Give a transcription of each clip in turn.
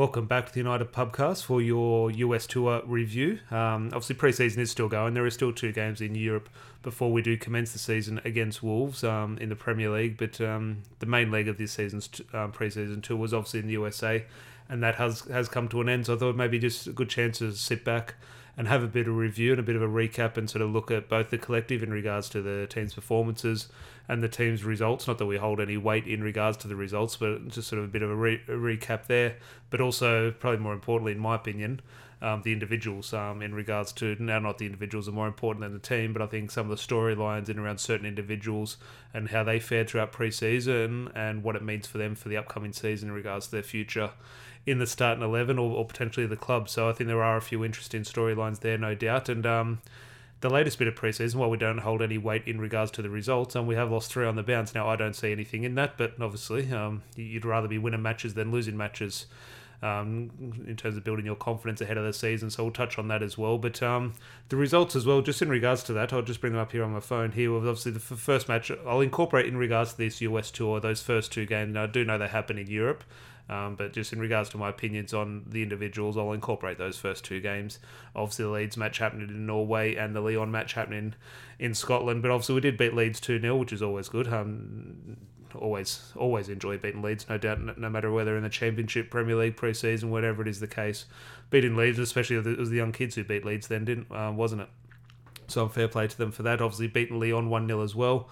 Welcome back to the United Pubcast for your US Tour review. Um, obviously, preseason is still going. There are still two games in Europe before we do commence the season against Wolves um, in the Premier League. But um, the main leg of this season's t- um, preseason tour was obviously in the USA, and that has has come to an end. So I thought maybe just a good chance to sit back and have a bit of review and a bit of a recap and sort of look at both the collective in regards to the team's performances and the team's results. Not that we hold any weight in regards to the results, but just sort of a bit of a, re- a recap there. But also, probably more importantly, in my opinion, um, the individuals um, in regards to now not the individuals are more important than the team, but I think some of the storylines in around certain individuals and how they fared throughout preseason and what it means for them for the upcoming season in regards to their future in the starting 11 or, or potentially the club. So I think there are a few interesting storylines there, no doubt. And um, the latest bit of preseason, while we don't hold any weight in regards to the results, and we have lost three on the bounce. Now, I don't see anything in that, but obviously, um, you'd rather be winning matches than losing matches. Um, in terms of building your confidence ahead of the season. So we'll touch on that as well. But um, the results as well, just in regards to that, I'll just bring them up here on my phone here. With obviously the first match, I'll incorporate in regards to this US tour, those first two games. I do know they happen in Europe. Um, but just in regards to my opinions on the individuals, I'll incorporate those first two games. Obviously, the Leeds match happening in Norway and the Lyon match happening in Scotland. But obviously, we did beat Leeds 2 0, which is always good. Um, always always enjoy beating Leeds, no doubt, no matter whether in the Championship, Premier League, pre-season, whatever it is the case. Beating Leeds, especially it was the young kids who beat Leeds then, didn't uh, wasn't it? So fair play to them for that. Obviously, beating Lyon 1 0 as well.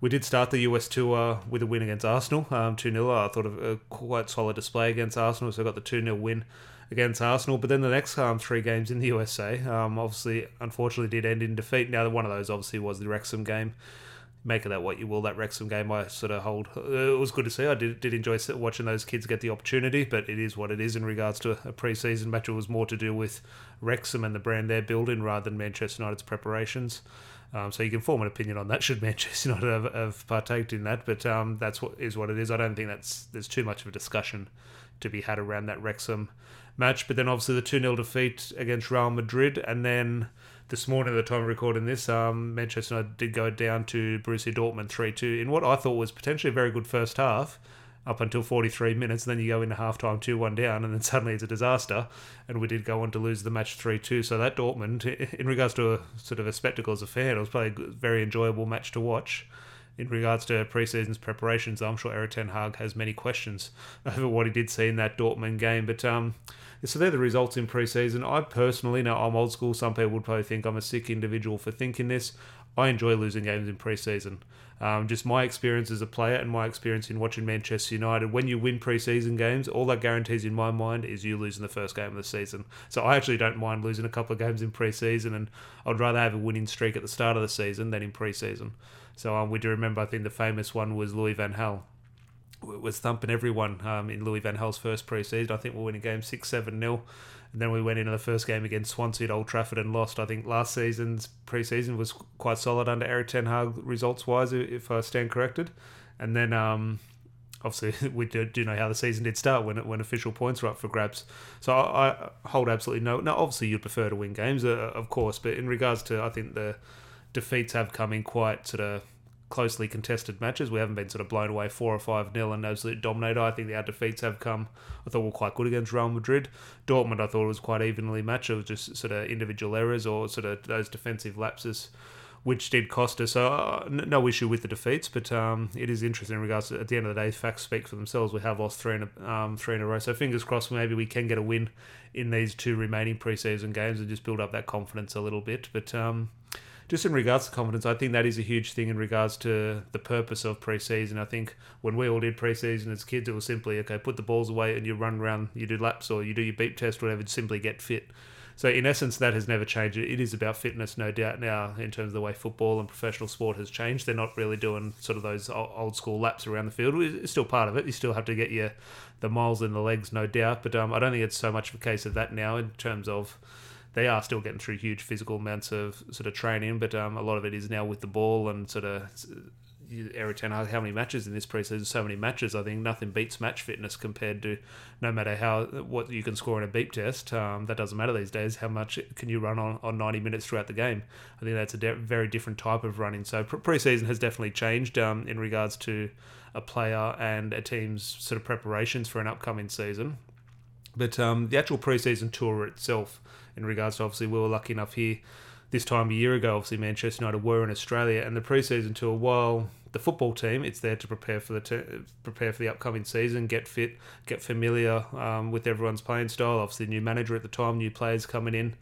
We did start the US tour with a win against Arsenal, um, 2 0. I thought of a quite solid display against Arsenal, so I got the 2 0 win against Arsenal. But then the next um, three games in the USA, um, obviously, unfortunately, did end in defeat. Now, one of those obviously was the Wrexham game. Make of that what you will. That Wrexham game, I sort of hold. Uh, it was good to see. I did, did enjoy watching those kids get the opportunity, but it is what it is in regards to a pre season match. It was more to do with Wrexham and the brand they're building rather than Manchester United's preparations. Um, so you can form an opinion on that. Should Manchester United have, have partaked in that? But um, that's what is what it is. I don't think that's there's too much of a discussion to be had around that Wrexham match. But then obviously the two 0 defeat against Real Madrid, and then this morning at the time of recording this, um, Manchester United did go down to Borussia Dortmund three two in what I thought was potentially a very good first half up until 43 minutes. And then you go into halftime 2 1 down, and then suddenly it's a disaster. And we did go on to lose the match 3 2. So that Dortmund, in regards to a sort of a spectacle as a fan, it was probably a very enjoyable match to watch. In regards to pre-season's preparations, I'm sure Erik Ten Hag has many questions over what he did see in that Dortmund game. But um, so they're the results in pre-season. I personally, now I'm old school. Some people would probably think I'm a sick individual for thinking this. I enjoy losing games in pre-season. Um, just my experience as a player and my experience in watching Manchester United. When you win preseason games, all that guarantees in my mind is you losing the first game of the season. So I actually don't mind losing a couple of games in preseason, and I'd rather have a winning streak at the start of the season than in preseason. So um, we do remember, I think the famous one was Louis Van Gaal was thumping everyone um, in Louis Van Gaal's first preseason. I think we're winning game six seven nil. And then we went into the first game against Swansea at Old Trafford and lost. I think last season's preseason was quite solid under Erik Ten Hag results wise, if I stand corrected. And then um, obviously we do, do know how the season did start when when official points were up for grabs. So I, I hold absolutely no. Now obviously you'd prefer to win games, uh, of course, but in regards to I think the defeats have come in quite sort of closely contested matches. We haven't been sort of blown away four or five nil and absolute dominator. I think the our defeats have come. I thought we were quite good against Real Madrid. Dortmund, I thought it was quite evenly matched. It was just sort of individual errors or sort of those defensive lapses. Which did cost us. So uh, no issue with the defeats, but um, it is interesting in regards to at the end of the day, facts speak for themselves. We have lost three in a, um, three in a row, so fingers crossed. Maybe we can get a win in these two remaining preseason games and just build up that confidence a little bit. But um, just in regards to confidence, I think that is a huge thing in regards to the purpose of preseason. I think when we all did preseason as kids, it was simply okay, put the balls away and you run around, you do laps or you do your beep test, or whatever, simply get fit. So in essence, that has never changed. It is about fitness, no doubt. Now, in terms of the way football and professional sport has changed, they're not really doing sort of those old school laps around the field. It's still part of it. You still have to get your the miles in the legs, no doubt. But um, I don't think it's so much of a case of that now in terms of they are still getting through huge physical amounts of sort of training, but um, a lot of it is now with the ball and sort of. Erik Ten Hag, how many matches in this preseason? So many matches. I think nothing beats match fitness compared to no matter how what you can score in a beep test. Um, that doesn't matter these days. How much can you run on, on ninety minutes throughout the game? I think that's a de- very different type of running. So preseason has definitely changed um, in regards to a player and a team's sort of preparations for an upcoming season. But um, the actual preseason tour itself, in regards to obviously we were lucky enough here this time a year ago, obviously Manchester United were in Australia, and the preseason tour, while the football team, it's there to prepare for the te- prepare for the upcoming season, get fit, get familiar um, with everyone's playing style. Obviously, new manager at the time, new players coming in.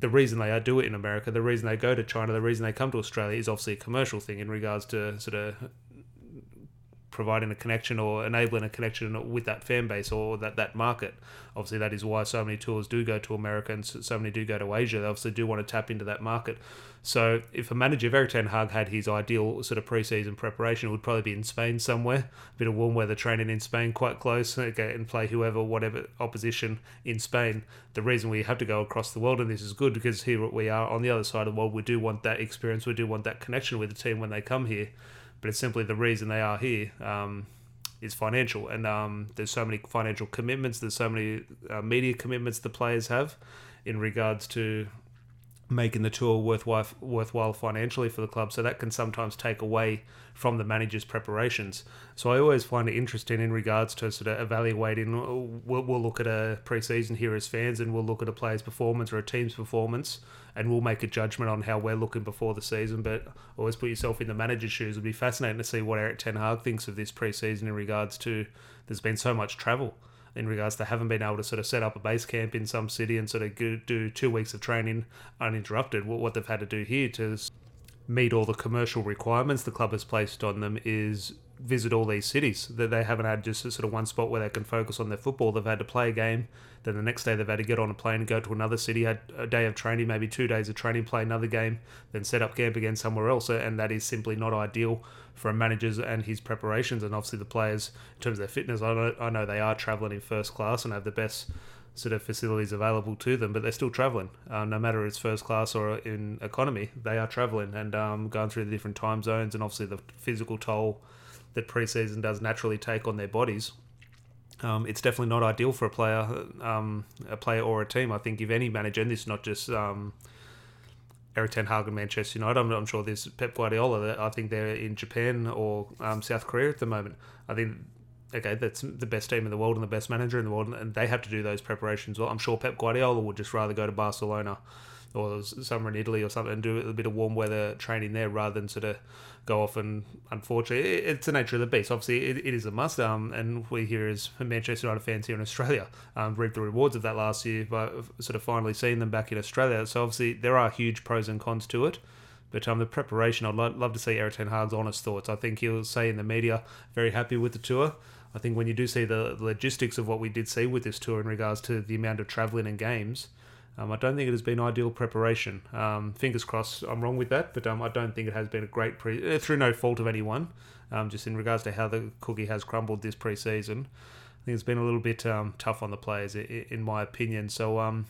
The reason they do it in America, the reason they go to China, the reason they come to Australia is obviously a commercial thing in regards to sort of providing a connection or enabling a connection with that fan base or that, that market. Obviously, that is why so many tours do go to America and so many do go to Asia. They obviously do want to tap into that market. So, if a manager, Erik ten Hag, had his ideal sort of preseason preparation, it would probably be in Spain somewhere. A bit of warm weather training in Spain, quite close, uh, and play whoever, whatever opposition in Spain. The reason we have to go across the world, and this is good because here we are on the other side of the world, we do want that experience, we do want that connection with the team when they come here but it's simply the reason they are here um, is financial, and um, there's so many financial commitments, there's so many uh, media commitments the players have in regards to making the tour worthwhile worthwhile financially for the club. So that can sometimes take away from the manager's preparations. So I always find it interesting in regards to sort of evaluating. We'll, we'll look at a preseason here as fans, and we'll look at a player's performance or a team's performance, and we'll make a judgment on how we're looking before the season. But always put yourself in the manager's shoes. It'd be fascinating to see what Erik Ten Hag thinks of this preseason in regards to. There's been so much travel in regards to haven't been able to sort of set up a base camp in some city and sort of do two weeks of training uninterrupted. What they've had to do here to meet all the commercial requirements the club has placed on them is visit all these cities that they haven't had just sort of one spot where they can focus on their football. They've had to play a game, then the next day they've had to get on a plane and go to another city, had a day of training, maybe two days of training, play another game, then set up camp again somewhere else. And that is simply not ideal for a manager's and his preparations. And obviously the players, in terms of their fitness, I know, I know they are travelling in first class and have the best sort of facilities available to them, but they're still traveling. Uh, no matter it's first class or in economy, they are traveling and um, going through the different time zones and obviously the physical toll that preseason does naturally take on their bodies. Um, it's definitely not ideal for a player, um, a player or a team. I think if any manager, and this is not just um, Erik Ten Hag and Manchester United, I'm, I'm, sure there's Pep Guardiola. I think they're in Japan or um, South Korea at the moment. I think okay, that's the best team in the world and the best manager in the world, and they have to do those preparations. Well, I'm sure Pep Guardiola would just rather go to Barcelona or somewhere in Italy or something and do a bit of warm weather training there rather than sort of go off and unfortunately it's the nature of the beast obviously it, it is a must um, and we here as Manchester United fans here in Australia um, reaped the rewards of that last year by sort of finally seeing them back in Australia so obviously there are huge pros and cons to it but um, the preparation, I'd lo- love to see Erik Ten Hag's honest thoughts. I think he'll say in the media, very happy with the tour. I think when you do see the logistics of what we did see with this tour in regards to the amount of travelling and games, um, I don't think it has been ideal preparation. Um, fingers crossed, I'm wrong with that, but um, I don't think it has been a great pre uh, through no fault of anyone. Um, just in regards to how the cookie has crumbled this pre-season, I think it's been a little bit um, tough on the players, in my opinion. So um,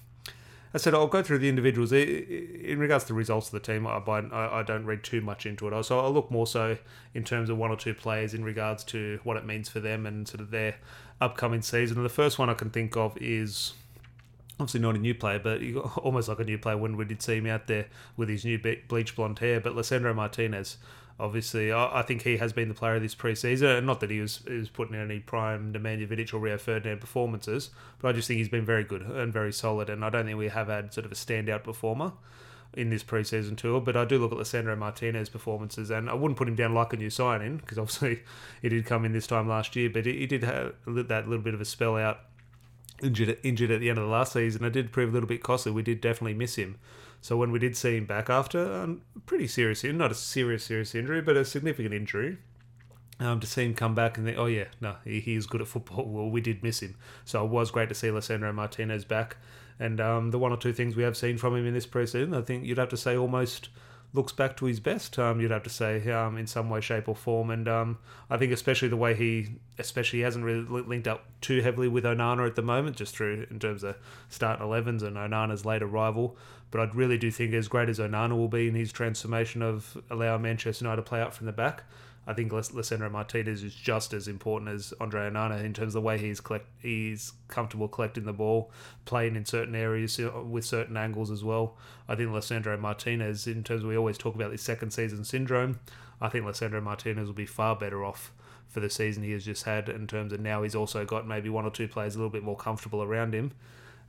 I said I'll go through the individuals in regards to the results of the team. I, I don't read too much into it. So I'll look more so in terms of one or two players in regards to what it means for them and sort of their upcoming season. And the first one I can think of is obviously not a new player, but almost like a new player when we did see him out there with his new bleach blonde hair. But Lisandro Martinez obviously, I, think he has been the player of this preseason. And not that he was, he was putting in any prime Nemanja Vidic or Rio Ferdinand performances, but I just think he's been very good and very solid. And I don't think we have had sort of a standout performer in this preseason tour. But I do look at Lisandro Martinez performances, and I wouldn't put him down like a new signing because obviously he did come in this time last year, but he did have that little bit of a spell out. Injured, injured at the end of the last season, it did prove a little bit costly. We did definitely miss him. So when we did see him back after a um, pretty serious, not a serious, serious injury, but a significant injury, um, to see him come back and think, oh yeah, no, he, he is good at football. Well, we did miss him, so it was great to see Lisandro Martinez back. And um, the one or two things we have seen from him in this preseason, I think you'd have to say almost looks back to his best. Um, you'd have to say um, in some way, shape, or form. And um, I think especially the way he, especially he hasn't really linked up too heavily with Onana at the moment, just through in terms of starting 11s and Onana's late arrival. But I really do think as great as Onana will be in his transformation of allowing Manchester United to play out from the back, I think Lisandro Martinez is just as important as Andre Onana in terms of the way he's collect, he's comfortable collecting the ball, playing in certain areas with certain angles as well. I think Lisandro Martinez, in terms of we always talk about this second season syndrome, I think Lisandro Martinez will be far better off for the season he has just had in terms of now he's also got maybe one or two players a little bit more comfortable around him.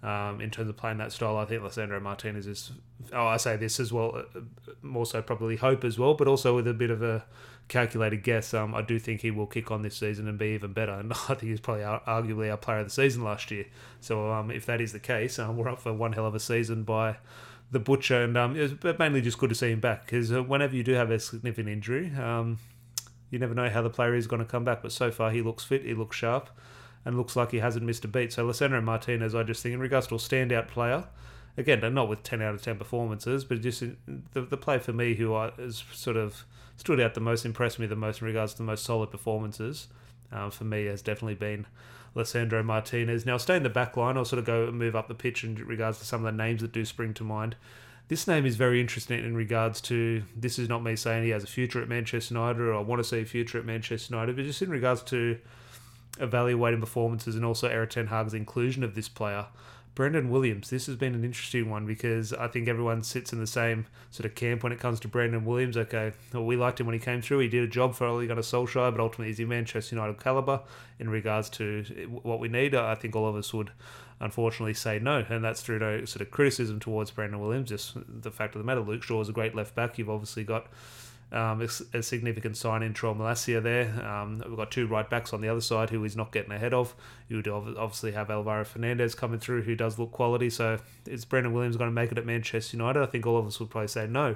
Um, in terms of playing that style, I think Lisandro Martinez is. Oh, I say this as well, uh, more so probably hope as well, but also with a bit of a calculated guess. Um, I do think he will kick on this season and be even better, and I think he's probably arguably our player of the season last year. So um, if that is the case, um, we're up for one hell of a season by the butcher, and um, it mainly just good to see him back because uh, whenever you do have a significant injury, um, you never know how the player is going to come back. But so far, he looks fit, he looks sharp and looks like he hasn't missed a beat. So Lisandro Martinez, I just think, in regards to a standout player, again, not with 10 out of 10 performances, but just the, the player for me who has sort of stood out the most, impressed me the most in regards to the most solid performances, uh, for me has definitely been Lisandro Martinez. Now, stay in the back line, I'll sort of go move up the pitch in regards to some of the names that do spring to mind. This name is very interesting in regards to this is not me saying he has a future at Manchester United or I want to see a future at Manchester United, but just in regards to evaluating performances and also Erik Ten Hag's inclusion of this player. Brandon Williams, this has been an interesting one because I think everyone sits in the same sort of camp when it comes to Brandon Williams. Okay, well, we liked him when he came through. He did a job for Ole Gunnar Solskjaer, but ultimately he's in Manchester United caliber in regards to what we need. I think all of us would unfortunately say no, and that's through no sort of criticism towards Brandon Williams. Just the fact of the matter, Luke Shaw is a great left back. You've obviously got um, a, significant sign in Tyrell Malacia there. Um, we've got two right backs on the other side who he's not getting ahead of. You would obviously have Alvaro Fernandez coming through who does look quality. So is Brandon Williams going to make it at Manchester United? I think all of us would probably say no.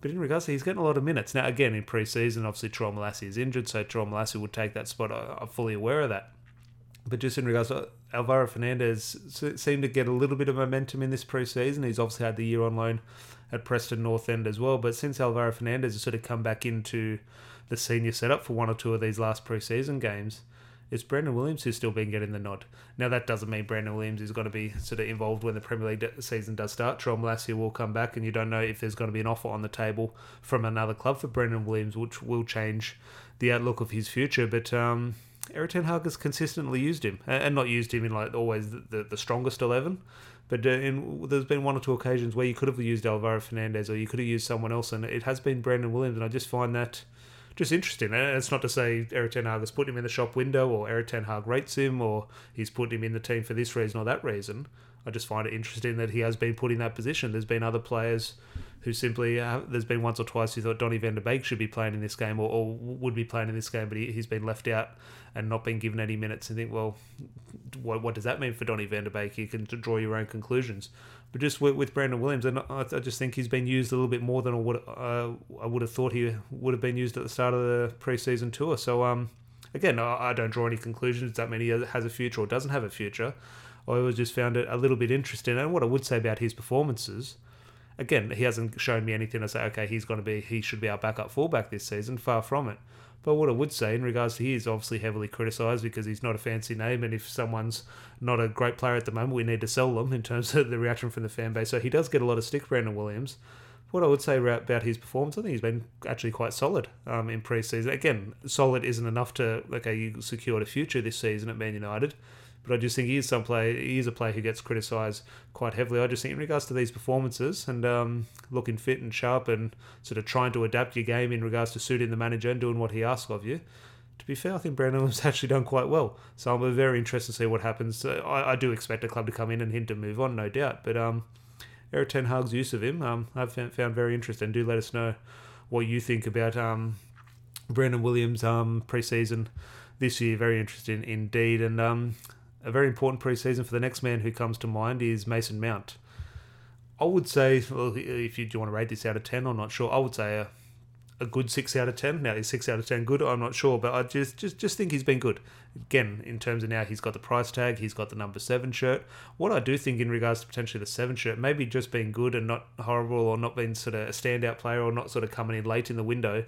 But in regards to he's getting a lot of minutes. Now, again, in pre season, obviously Tyrell Malacia is injured, so Tyrell Malacia would take that spot. I'm fully aware of that. But just in regards to Alvaro Fernandez, seemed to get a little bit of momentum in this pre season. He's obviously had the year on loan at Preston North End as well. But since Alvaro Fernandez has sort of come back into the senior setup for one or two of these last preseason games, it's Brandon Williams who's still been getting the nod. Now that doesn't mean Brandon Williams is going to be sort of involved when the Premier League season does start. Tyrell Malacia will come back, and you don't know if there's going to be an offer on the table from another club for Brandon Williams, which will change the outlook of his future. But um, Erik Ten Hag has consistently used him, and not used him in like always the, the, the strongest eleven. But uh, in, there's been one or two occasions where you could have used Alvaro Fernandez or you could have used someone else, and it has been Brandon Williams, and I just find that just interesting. And it's not to say Erik Ten Hag has put him in the shop window or Erik Ten Hag rates him or he's put him in the team for this reason or that reason. I just find it interesting that he has been put in that position. There's been other players who simply uh, there's been once or twice who thought Donny van der Beek should be playing in this game or, or would be playing in this game, but he, has been left out and not been given any minutes. And think, well, what, what does that mean for Donny van der Beek? You can draw your own conclusions. But just with, with Brandon Williams, and I, I, just think he's been used a little bit more than I would uh, I would have thought he would have been used at the start of the preseason tour. So um, again, I, I don't draw any conclusions that mean he has a future or doesn't have a future. I always just found it a little bit interesting. And what I would say about his performances again, he hasn't shown me anything to say, okay, he's going to be, he should be our backup fullback this season. Far from it. But what I would say in regards to he is obviously heavily criticised because he's not a fancy name, and if someone's not a great player at the moment, we need to sell them in terms of the reaction from the fan base. So he does get a lot of stick, Brandon Williams. What I would say about his performance, I think he's been actually quite solid um, in pre-season. Again, solid isn't enough to okay, you secured a future this season at Man United. But I just think he is some player. He is a player who gets criticised quite heavily. I just think in regards to these performances and um, looking fit and sharp and sort of trying to adapt your game in regards to suiting the manager and doing what he asks of you. To be fair, I think Brandon has actually done quite well. So I'm very interested to see what happens. I, I, do expect a club to come in and him to move on, no doubt. But um, Erik Ten Hag's use of him, um, I've found very interesting. Do let us know what you think about um, Brandon Williams' um, preseason this year. Very interesting indeed. And um, a very important preseason for the next man who comes to mind is Mason Mount. I would say, well, if you do want to rate this out of 10, I'm not sure. I would say a, a good 6 out of 10. Now, is 6 out of 10 good? I'm not sure, but I just, just, just think he's been good. Again, in terms of now, he's got the price tag, he's got the number 7 shirt. What I do think in regards to potentially the 7 shirt, maybe just being good and not horrible or not being sort of a standout player or not sort of coming in late in the window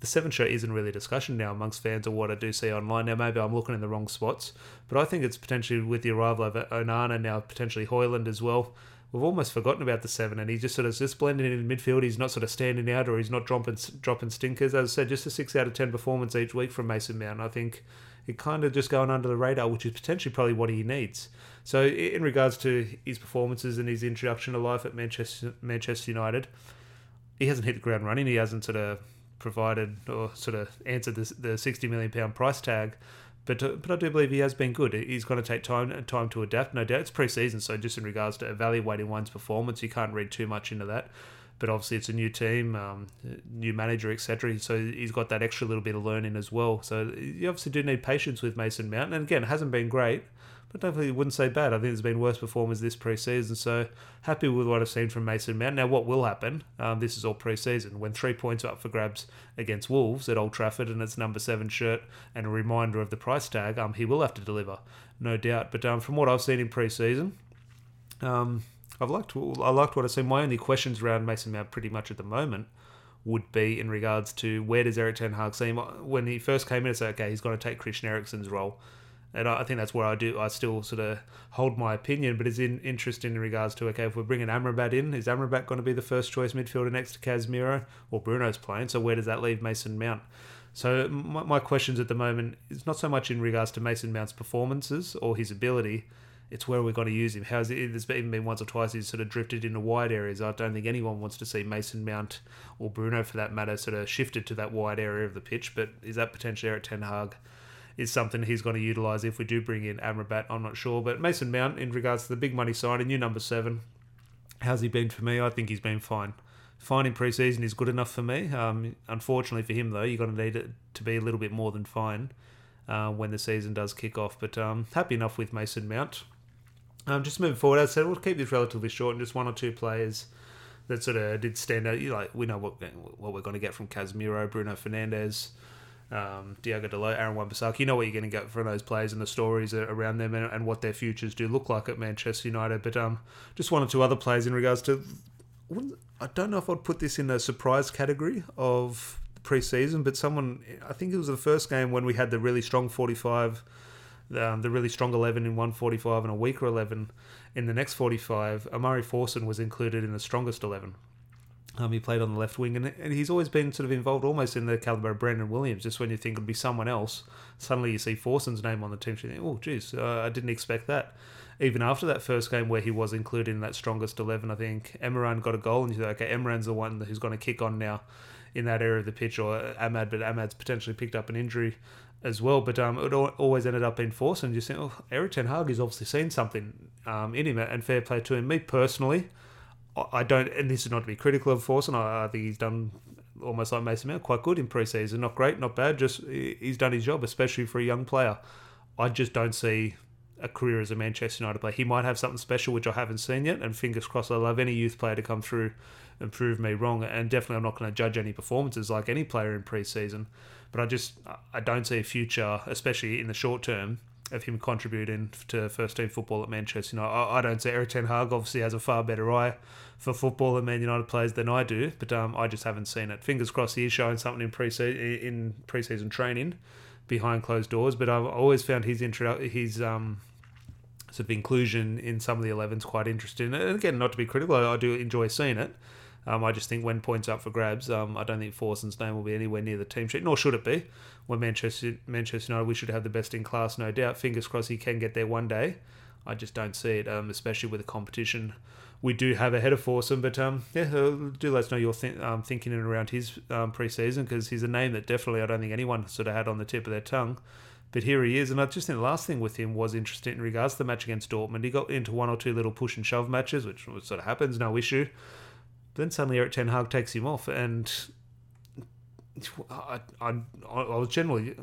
the seven show isn't really a discussion now amongst fans of what I do see online. Now, maybe I'm looking in the wrong spots, but I think it's potentially with the arrival of Onana, now potentially Højlund as well. We've almost forgotten about the seven, and he just sort of just blending in midfield. He's not sort of standing out, or he's not dropping dropping stinkers. As I said, just a six out of ten performance each week from Mason Mount. I think it kind of just going under the radar, which is potentially probably what he needs. So, in regards to his performances and his introduction to life at Manchester Manchester United, he hasn't hit the ground running. He hasn't sort of provided or sort of answered the, the 60 million pound price tag. But, uh, but I do believe he has been good. He's going to take time time to adapt. No doubt, it's pre-season, so just in regards to evaluating one's performance, you can't read too much into that but obviously it's a new team, um, new manager, etc. So he's got that extra little bit of learning as well. So you obviously do need patience with Mason Mount. And again, hasn't been great, but definitely wouldn't say bad. I think there's been worse performers this preseason. So happy with what I've seen from Mason Mount. Now, what will happen? Um, this is all preseason. When three points are up for grabs against Wolves at Old Trafford, and it's number seven shirt and a reminder of the price tag, um, he will have to deliver, no doubt. But um, from what I've seen in preseason, um, I've liked I liked what I see. My only questions around Mason Mount pretty much at the moment would be in regards to where does Erik Ten Hag see him when he first came in. It's okay, he's going to take Christian Eriksen's role, and I think that's where I do. I still sort of hold my opinion, but it's in, interesting in regards to okay, if we're bringing Amrabat in, is Amrabat going to be the first choice midfielder next to Casemiro or Bruno's playing? So where does that leave Mason Mount? So my, my questions at the moment is not so much in regards to Mason Mount's performances or his ability it's where we're going to use him. How's it? There's even been once or twice he's sort of drifted into wide areas. I don't think anyone wants to see Mason Mount or Bruno, for that matter, sort of shifted to that wide area of the pitch. But is that potentially Erik Ten Hag? Is something he's going to utilise if we do bring in Amrabat? I'm not sure. But Mason Mount, in regards to the big money signing, new number seven, how's he been for me? I think he's been fine. Fine in preseason is good enough for me. Um, unfortunately for him, though, you're going to need it to be a little bit more than fine uh, when the season does kick off. But um, happy enough with Mason Mount. Um, just moving forward, as I said, we'll keep this relatively short and just one or two players that sort of did stand out. You like we know what what we're going to get from Casemiro, Bruno Fernandes, um, Diogo Dalot, Aaron Wan-Bissaka. You know what you're going to get from those players and the stories around them and, and, what their futures do look like at Manchester United. But um, just one or two other players in regards to. I don't know if I'd put this in a surprise category of pre-season, but someone I think it was the first game when we had the really strong 45 um, the really strong 11 in 145 and a weaker 11 in the next 45, Omari Forson was included in the strongest 11. Um, he played on the left wing, and, and he's always been sort of involved almost in the caliber of Brandon Williams. Just when you think it would be someone else, suddenly you see Forson's name on the team. You think, oh, geez, uh, I didn't expect that. Even after that first game where he was included in that strongest 11, I think Emerand got a goal, and you think, okay, Emerand's the one who's going to kick on now in that area of the pitch, or Amad, but Amad's potentially picked up an injury as well. But um, it always ended up being and you think, oh, Erik Ten Hag has obviously seen something um, in him, and fair play to him. Me personally, I don't, and this is not to be critical of Forson. I, I think he's done almost like Mason Mount, quite good in preseason. Not great, not bad. Just he's done his job, especially for a young player. I just don't see a career as a Manchester United player. He might have something special which I haven't seen yet, and fingers crossed. I love any youth player to come through and prove me wrong. And definitely, I'm not going to judge any performances like any player in preseason. But I just I don't see a future, especially in the short term, of him contributing to first team football at Manchester United. I, I don't see Erik Ten Hag obviously has a far better eye for football and Man United players than I do, but um, I just haven't seen it. Fingers crossed he is showing something in pre in preseason training behind closed doors. But I've always found his intro his um sort of inclusion in some of the 11s quite interesting. And again, not to be critical, I, I do enjoy seeing it. Um, I just think when points up for grabs, um, I don't think Forson's name will be anywhere near the team sheet, nor should it be. When Manchester Manchester United, we should have the best in class, no doubt. Fingers crossed he can get there one day. I just don't see it, um, especially with the competition we do have ahead of Forson. But um, yeah, uh, do let us know your th- um, thinking around his um, preseason because he's a name that definitely I don't think anyone sort of had on the tip of their tongue. But here he is, and I just think the last thing with him was interesting in regards to the match against Dortmund. He got into one or two little push and shove matches, which sort of happens, no issue. Then suddenly Erik Ten Hag takes him off, and I, I, I was generally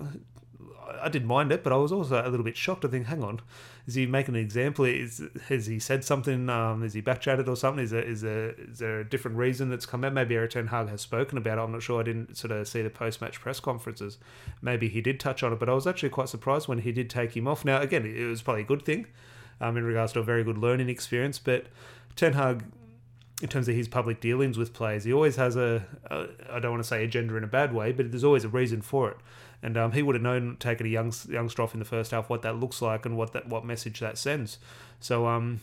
I didn't mind it, but I was also a little bit shocked. I think, hang on, is he making an example? Is has he said something? Um, is he backchatted or something? Is there is there is there a different reason that's come out? Maybe Erik Ten Hag has spoken about it. I'm not sure. I didn't sort of see the post match press conferences. Maybe he did touch on it, but I was actually quite surprised when he did take him off. Now, again, it was probably a good thing, um, in regards to a very good learning experience. But Ten Hag in terms of his public dealings with players. He always has a a I don't want to say agenda in a bad way, but there's always a reason for it. And um, he would have known taking a young youngster off in the first half what that looks like and what that what message that sends. So um,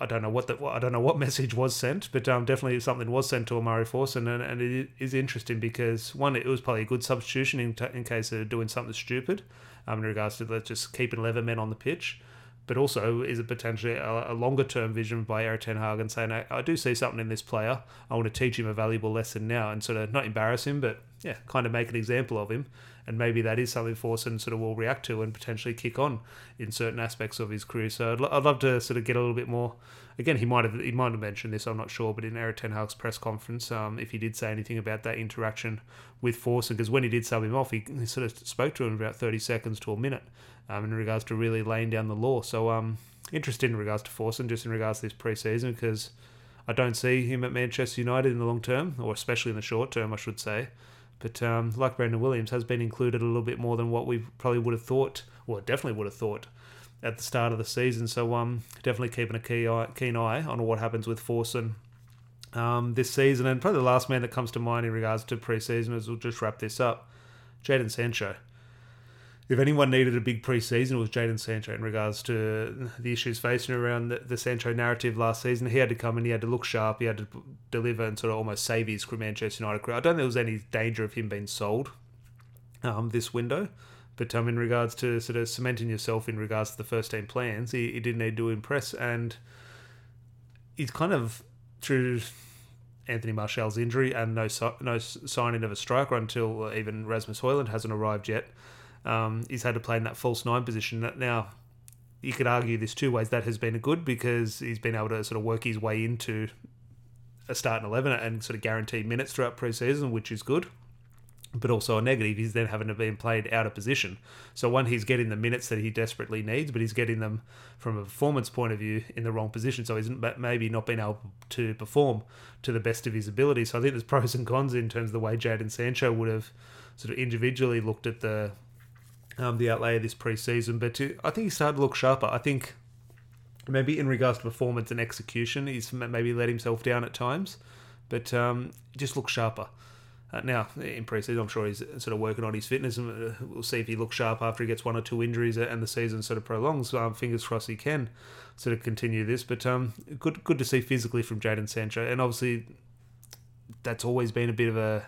I don't know what that I don't know what message was sent, but um, definitely something was sent to Omari Forson, and, and it is interesting because one, it was probably a good substitution in, t- in case of doing something stupid, um, in regards to let's just keeping eleven men on the pitch. But also is it potentially a, a longer term vision by Erik Ten Hag and saying, I, I, do see something in this player. I want to teach him a valuable lesson now and sort of not embarrass him, but yeah, kind of make an example of him. And maybe that is something Forson sort of will react to and potentially kick on in certain aspects of his career. So I'd, I'd love to sort of get a little bit more. Again, he might have he might have mentioned this. I'm not sure, but in Erik Ten Hag's press conference, um, if he did say anything about that interaction with Forson, because when he did sub him off, he, he, sort of spoke to him about 30 seconds to a minute um, in regards to really laying down the law. So um, interested in regards to Forson, just in regards to this preseason, because I don't see him at Manchester United in the long term, or especially in the short term, I should say. But um, like Brandon Williams has been included a little bit more than what we probably would have thought, or definitely would have thought at the start of the season. So um, definitely keeping a key eye, keen eye on what happens with Forson um, this season. And probably the last man that comes to mind in regards to preseason, as we'll just wrap this up, Jadon Sancho if anyone needed a big preseason, it was Jadon Sancho in regards to the issues facing around the, the, Sancho narrative last season. He had to come and he had to look sharp, he had to deliver and sort of almost save his Manchester United career. I don't think there was any danger of him being sold um, this window. But um, in regards to sort of cementing yourself in regards to the first team plans, he, he did need to impress. And he's kind of, through Anthony Martial's injury and no, no signing of a striker until even Rasmus Højlund hasn't arrived yet um, he's had to play in that false nine position. Now, you could argue this two ways. That has been a good because he's been able to sort of work his way into a starting 11 and sort of guarantee minutes throughout preseason, which is good. But also a negative, he's then having to be played out of position. So, one, he's getting the minutes that he desperately needs, but he's getting them from a performance point of view in the wrong position. So, he's maybe not been able to perform to the best of his ability. So, I think there's pros and cons in terms of the way Jadon Sancho would have sort of individually looked at the um, the outlay of this preseason, but to, I think he started to look sharper. I think maybe in regards to performance and execution, he's maybe let himself down at times, but um, just looks sharper. Uh, now, in preseason, I'm sure he's sort of working on his fitness, and uh, we'll see if he looks sharp after he gets one or two injuries and the season sort of prolongs. Um, fingers crossed he can sort of continue this. But um, good, good to see physically from Jadon Sancho, and obviously that's always been a bit of a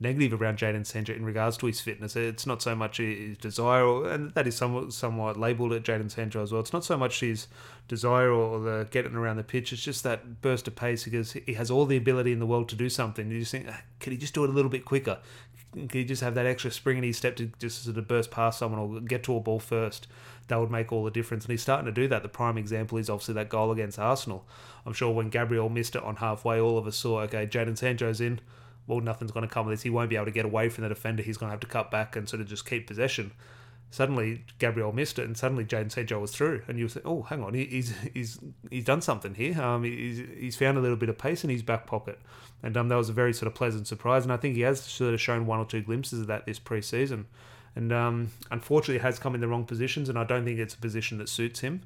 negative around Jadon Sancho in regards to his fitness. It's not so much his desire, and that is somewhat somewhat labelled at Jadon Sancho as well. It's not so much his desire or the getting around the pitch. It's just that burst of pace because he has all the ability in the world to do something. You just think, ah, could he just do it a little bit quicker? Can he just have that extra spring in his step to just sort of burst past someone or get to a ball first? That would make all the difference. And he's starting to do that. The prime example is obviously that goal against Arsenal. I'm sure when Gabriel missed it on halfway, all of us saw, okay, Jadon Sancho's in well, nothing's going to come of this. He won't be able to get away from the defender. He's going to have to cut back and sort of just keep possession. Suddenly, Gabriel missed it, and suddenly Jadon Sancho was through. And you say, "Oh, hang on, he's he's he's done something here. Um, he's he's found a little bit of pace in his back pocket." And um, that was a very sort of pleasant surprise. And I think he has sort of shown one or two glimpses of that this preseason. And um, unfortunately, has come in the wrong positions, and I don't think it's a position that suits him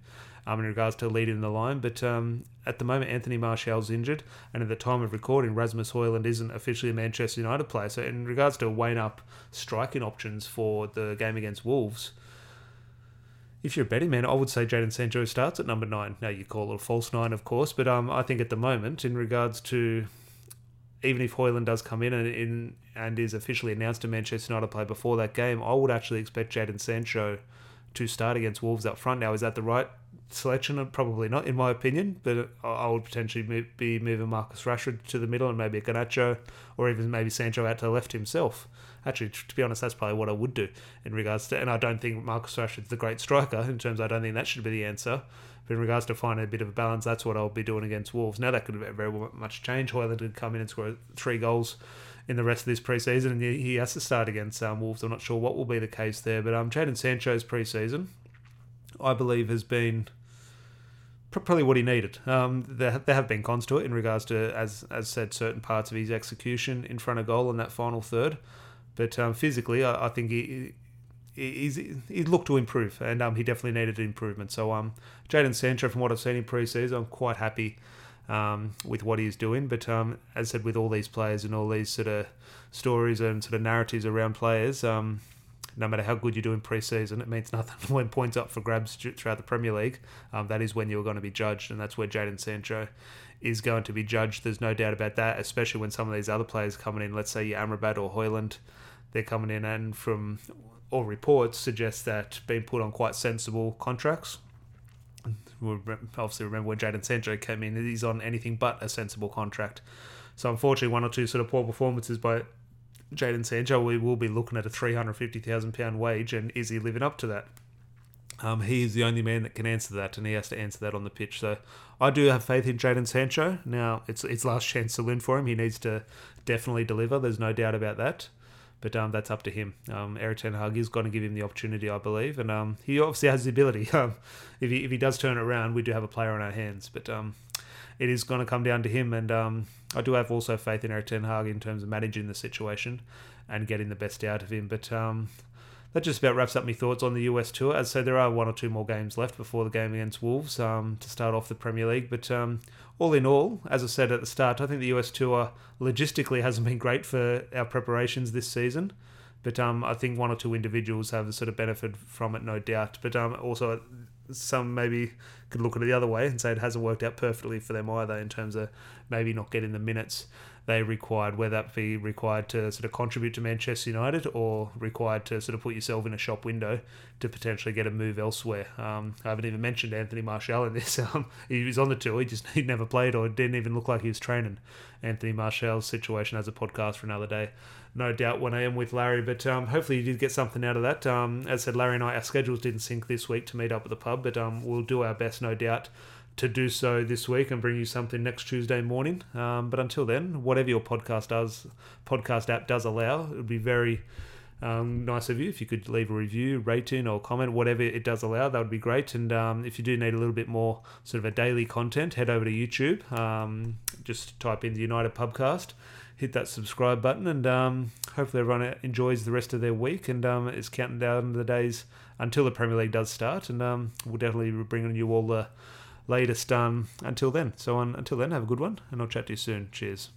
um, in regards to leading the line. But um, at the moment, Anthony Martial's injured, and at the time of recording, Rasmus Højlund isn't officially a Manchester United player. So, in regards to weighing up striking options for the game against Wolves, if you're a betting man, I would say Jadon Sancho starts at number nine. Now, you call it a false nine, of course, but um, I think at the moment, in regards to even if Højlund does come in and, in and is officially announced a Manchester United player before that game, I would actually expect Jadon Sancho to start against Wolves up front. Now, is that the right selection? Probably not, in my opinion. But I would potentially be moving Marcus Rashford to the middle and maybe a Garnacho or even maybe Sancho out to the left himself. Actually, to be honest, that's probably what I would do in regards to. And I don't think Marcus Rashford's the great striker in terms. I don't think that should be the answer. But in regards to finding a bit of a balance, that's what I'll be doing against Wolves. Now that could very much change. Højlund could come in and score three goals in the rest of this preseason, and he has to start against um, Wolves. I'm not sure what will be the case there, but um, Jadon Sancho's preseason, I believe, has been probably what he needed. Um, there, there have been cons to it in regards to, as as said, certain parts of his execution in front of goal in that final third. But um, physically, I, I, think he he's he looked to improve, and um, he definitely needed improvement. So um, Jadon Sancho, from what I've seen in pre-season, I'm quite happy um, with what he's doing. But um, as said, with all these players and all these sort of stories and sort of narratives around players, um, no matter how good you do in pre-season, it means nothing when points up for grabs throughout the Premier League. Um, that is when you're going to be judged, and that's where Jadon Sancho is going to be judged. There's no doubt about that, especially when some of these other players coming in, let's say your Amrabat or Højlund, they're coming in and from all reports suggest that being put on quite sensible contracts we obviously remember when Jadon Sancho came in, he's on anything but a sensible contract. So unfortunately, one or two sort of poor performances by Jadon Sancho, we will be looking at a three hundred fifty thousand pound wage, and is he living up to that? Um, he is the only man that can answer that, and he has to answer that on the pitch. So I do have faith in Jadon Sancho. Now it's it's last chance saloon for him. He needs to definitely deliver. There's no doubt about that. But um, that's up to him. Um, Erik Ten Hag is going to give him the opportunity, I believe, and um, he obviously has the ability. Um, if he if he does turn it around, we do have a player on our hands. But um, it is going to come down to him, and um, I do have also faith in Erik Ten Hag in terms of managing the situation and getting the best out of him. But um, that just about wraps up my thoughts on the US tour. As I said, there are one or two more games left before the game against Wolves um, to start off the Premier League. But um, all in all, as I said at the start, I think the US tour logistically hasn't been great for our preparations this season. But um, I think one or two individuals have sort of benefited from it, no doubt. But um, also, some maybe could look at it the other way and say it hasn't worked out perfectly for them either in terms of maybe not getting the minutes they required, whether that be required to sort of contribute to Manchester United or required to sort of put yourself in a shop window to potentially get a move elsewhere. Um, I haven't even mentioned Anthony Martial in this. Um, he was on the tour, he just he never played or didn't even look like he was training. Anthony Martial's situation as a podcast for another day. No doubt when I am with Larry, but um, hopefully you did get something out of that. Um, as I said, Larry and I, our schedules didn't sync this week to meet up at the pub, but um, we'll do our best, no doubt to do so this week and bring you something next Tuesday morning. Um, but until then, whatever your podcast does, podcast app does allow, it would be very um, nice of you if you could leave a review, rating, or comment, whatever it does allow. That would be great. And um, if you do need a little bit more sort of a daily content, head over to YouTube. Um, just type in the United Pubcast. Hit that subscribe button, and um, hopefully everyone enjoys the rest of their week and um, is counting down the days until the Premier League does start. And we'll definitely be bringing you all the latest um, until then. So on, until then, have a good one, and I'll chat to you soon. Cheers.